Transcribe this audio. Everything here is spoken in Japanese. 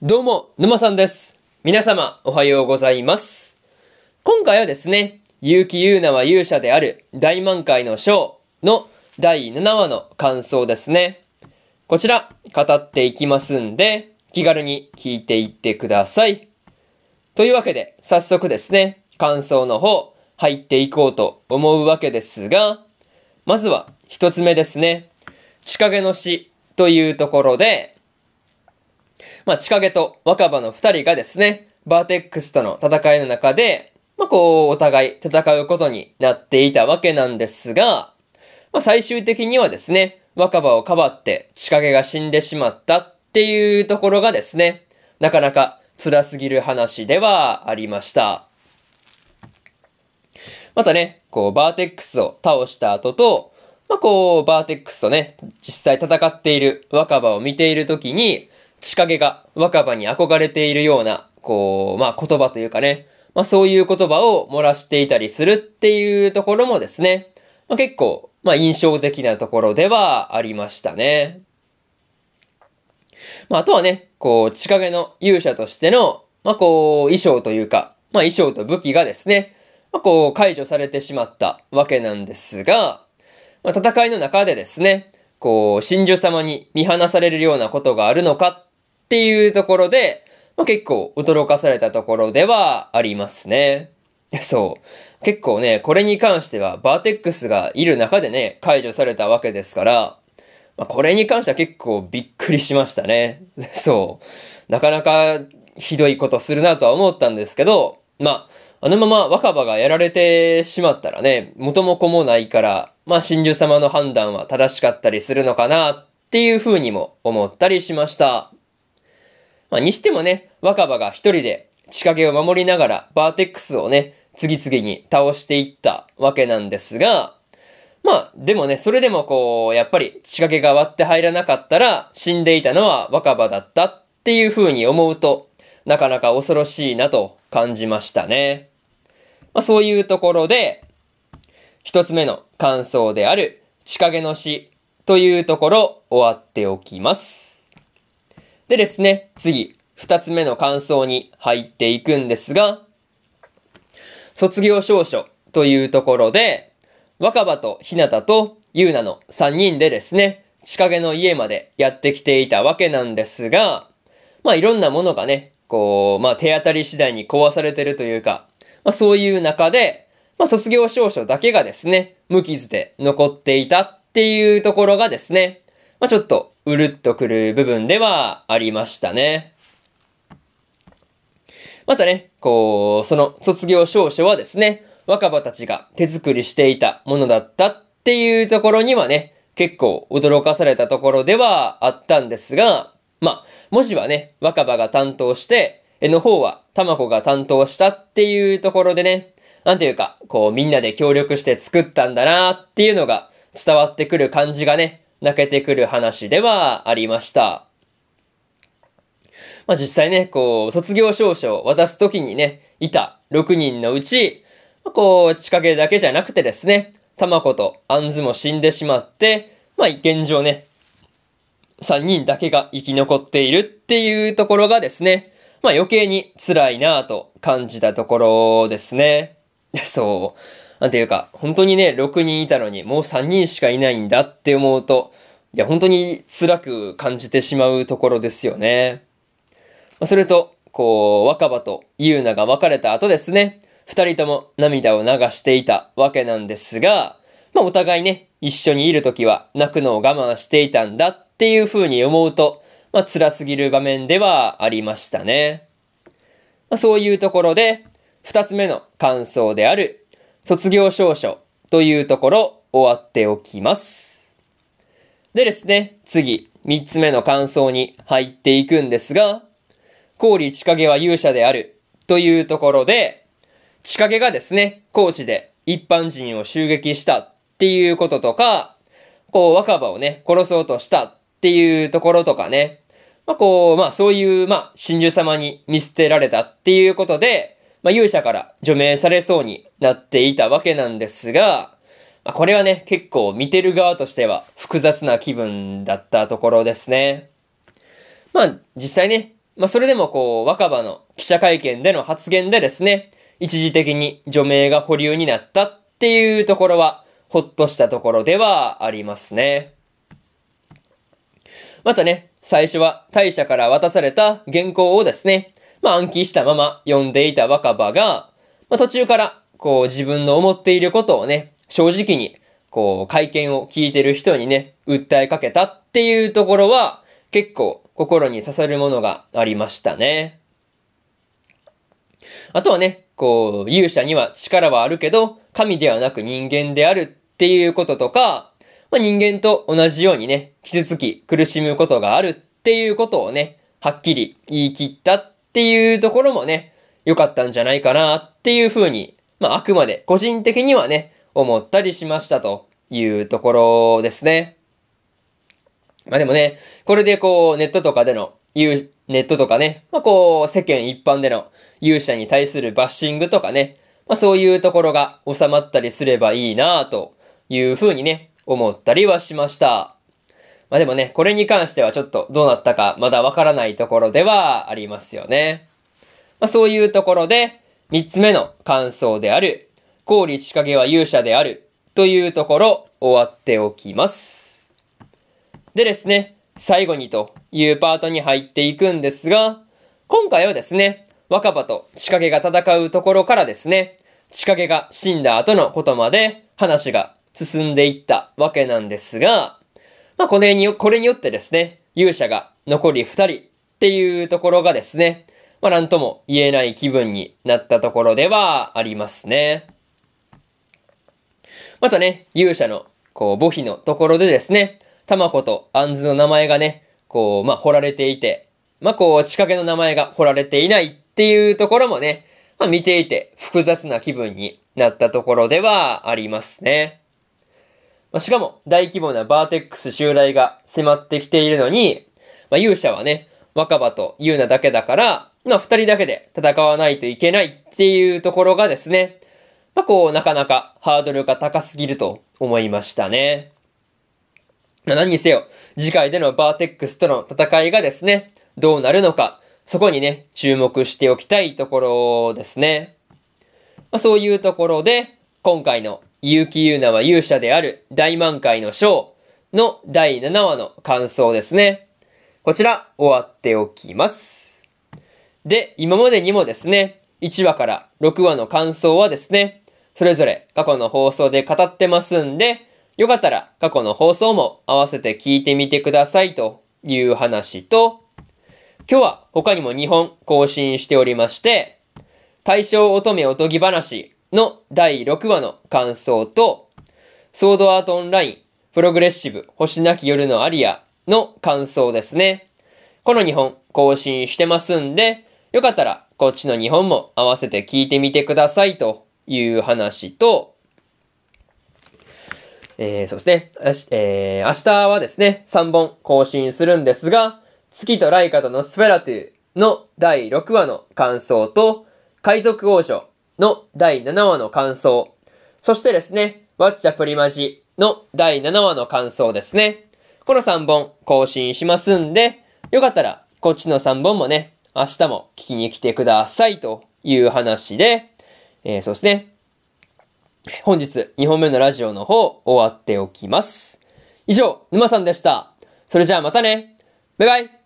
どうも、沼さんです。皆様、おはようございます。今回はですね、結城優奈は勇者である大満開の章の第7話の感想ですね。こちら、語っていきますんで、気軽に聞いていってください。というわけで、早速ですね、感想の方、入っていこうと思うわけですが、まずは、一つ目ですね。千影の死というところで、まあ、千影と若葉の二人がですね、バーテックスとの戦いの中で、まあ、こう、お互い戦うことになっていたわけなんですが、まあ、最終的にはですね、若葉をかばって千影が死んでしまったっていうところがですね、なかなか辛すぎる話ではありました。またね、こう、バーテックスを倒した後と、まあ、こう、バーテックスとね、実際戦っている若葉を見ているときに、千影が若葉に憧れているような、こう、まあ、言葉というかね、まあ、そういう言葉を漏らしていたりするっていうところもですね、まあ、結構、まあ、印象的なところではありましたね。まあ、あとはね、こう、千影の勇者としての、まあ、こう、衣装というか、まあ、衣装と武器がですね、まあ、こう、解除されてしまったわけなんですが、まあ、戦いの中でですね、こう、真珠様に見放されるようなことがあるのかっていうところで、まあ、結構驚かされたところではありますね。そう。結構ね、これに関してはバーテックスがいる中でね、解除されたわけですから、まあ、これに関しては結構びっくりしましたね。そう。なかなかひどいことするなとは思ったんですけど、まあ、あのまま若葉がやられてしまったらね、元も子もないから、まあ真珠様の判断は正しかったりするのかなっていう風にも思ったりしました。まあにしてもね、若葉が一人で仕掛けを守りながらバーテックスをね、次々に倒していったわけなんですが、まあ、でもね、それでもこう、やっぱり仕掛けが割って入らなかったら死んでいたのは若葉だったっていう風に思うと、なかなか恐ろしいなと感じましたね。まあそういうところで、一つ目の感想である、仕掛けの死というところ終わっておきます。でですね、次、二つ目の感想に入っていくんですが、卒業証書というところで、若葉と日向と優奈の三人でですね、仕掛けの家までやってきていたわけなんですが、まあいろんなものがね、こう、まあ手当たり次第に壊されてるというか、まあそういう中で、まあ卒業証書だけがですね、無傷で残っていたっていうところがですね、まあちょっとうるっとくる部分ではありましたね。またね、こう、その卒業証書はですね、若葉たちが手作りしていたものだったっていうところにはね、結構驚かされたところではあったんですが、まあ、文字はね、若葉が担当して、絵の方は玉子が担当したっていうところでね、なんていうか、こうみんなで協力して作ったんだなっていうのが伝わってくる感じがね、泣けてくる話ではありました。まあ実際ね、こう、卒業証書を渡すときにね、いた6人のうち、まあ、こう、千影だけじゃなくてですね、玉子と杏ズも死んでしまって、まあ現状ね、3人だけが生き残っているっていうところがですね、まあ余計に辛いなぁと感じたところですね。そう。なんていうか、本当にね、6人いたのにもう3人しかいないんだって思うと、いや、本当に辛く感じてしまうところですよね。まあ、それと、こう、若葉と優奈が別れた後ですね、二人とも涙を流していたわけなんですが、まあ、お互いね、一緒にいるときは泣くのを我慢していたんだっていう風に思うと、まあ、辛すぎる場面ではありましたね。まあ、そういうところで、二つ目の感想である、卒業証書というところ終わっておきます。でですね、次、三つ目の感想に入っていくんですが、氷千影は勇者であるというところで、千影がですね、高知で一般人を襲撃したっていうこととか、こう若葉をね、殺そうとしたっていうところとかね、まあこう、まあそういう、まあ真珠様に見捨てられたっていうことで、まあ勇者から除名されそうになっていたわけなんですが、まあこれはね、結構見てる側としては複雑な気分だったところですね。まあ実際ね、まあ、それでもこう、若葉の記者会見での発言でですね、一時的に除名が保留になったっていうところは、ほっとしたところではありますね。またね、最初は大社から渡された原稿をですね、まあ暗記したまま読んでいた若葉が、まあ途中からこう自分の思っていることをね、正直にこう会見を聞いてる人にね、訴えかけたっていうところは結構心に刺さるものがありましたね。あとはね、こう、勇者には力はあるけど、神ではなく人間であるっていうこととか、まあ、人間と同じようにね、傷つき苦しむことがあるっていうことをね、はっきり言い切ったっっていうところもね、良かったんじゃないかなっていうふうに、まあ、あくまで個人的にはね、思ったりしましたというところですね。まあでもね、これでこう、ネットとかでの、ネットとかね、まあこう、世間一般での勇者に対するバッシングとかね、まあそういうところが収まったりすればいいなというふうにね、思ったりはしました。まあでもね、これに関してはちょっとどうなったかまだわからないところではありますよね。まあそういうところで、三つ目の感想である、氷千影は勇者であるというところ終わっておきます。でですね、最後にというパートに入っていくんですが、今回はですね、若葉と仕掛けが戦うところからですね、仕掛けが死んだ後のことまで話が進んでいったわけなんですが、ま あこれによ、これによってですね、勇者が残り二人っていうところがですね、まあなんとも言えない気分になったところではありますね。またね、勇者の、こう、母妃のところでですね、玉子と杏の名前がね、こう、まあ、掘られていて、まあ、こう、仕掛けの名前が掘られていないっていうところもね、まあ、見ていて複雑な気分になったところではありますね。まあ、しかも、大規模なバーテックス襲来が迫ってきているのに、まあ、勇者はね、若葉と優奈だけだから、まあ、二人だけで戦わないといけないっていうところがですね、まあ、こう、なかなかハードルが高すぎると思いましたね。まあ、何にせよ、次回でのバーテックスとの戦いがですね、どうなるのか、そこにね、注目しておきたいところですね。まあ、そういうところで、今回の結城優奈は勇者である大満開の章の第7話の感想ですね。こちら、終わっておきます。で、今までにもですね、1話から6話の感想はですね、それぞれ過去の放送で語ってますんで、よかったら過去の放送も合わせて聞いてみてくださいという話と、今日は他にも2本更新しておりまして、大正乙女おとぎ話の第6話の感想と、ソードアートオンラインプログレッシブ星なき夜のアリアの感想ですね。この2本更新してますんで、よかったらこっちの2本も合わせて聞いてみてくださいという話と、えー、そうですね、えー、明日はですね、3本更新するんですが、月とライカとのスフェラトゥの第6話の感想と、海賊王女の第7話の感想、そしてですね、ワッチャプリマジの第7話の感想ですね。この3本更新しますんで、よかったらこっちの3本もね、明日も聞きに来てくださいという話で、えー、そうですね。本日2本目のラジオの方終わっておきます。以上、沼さんでした。それじゃあまたね。バイバイ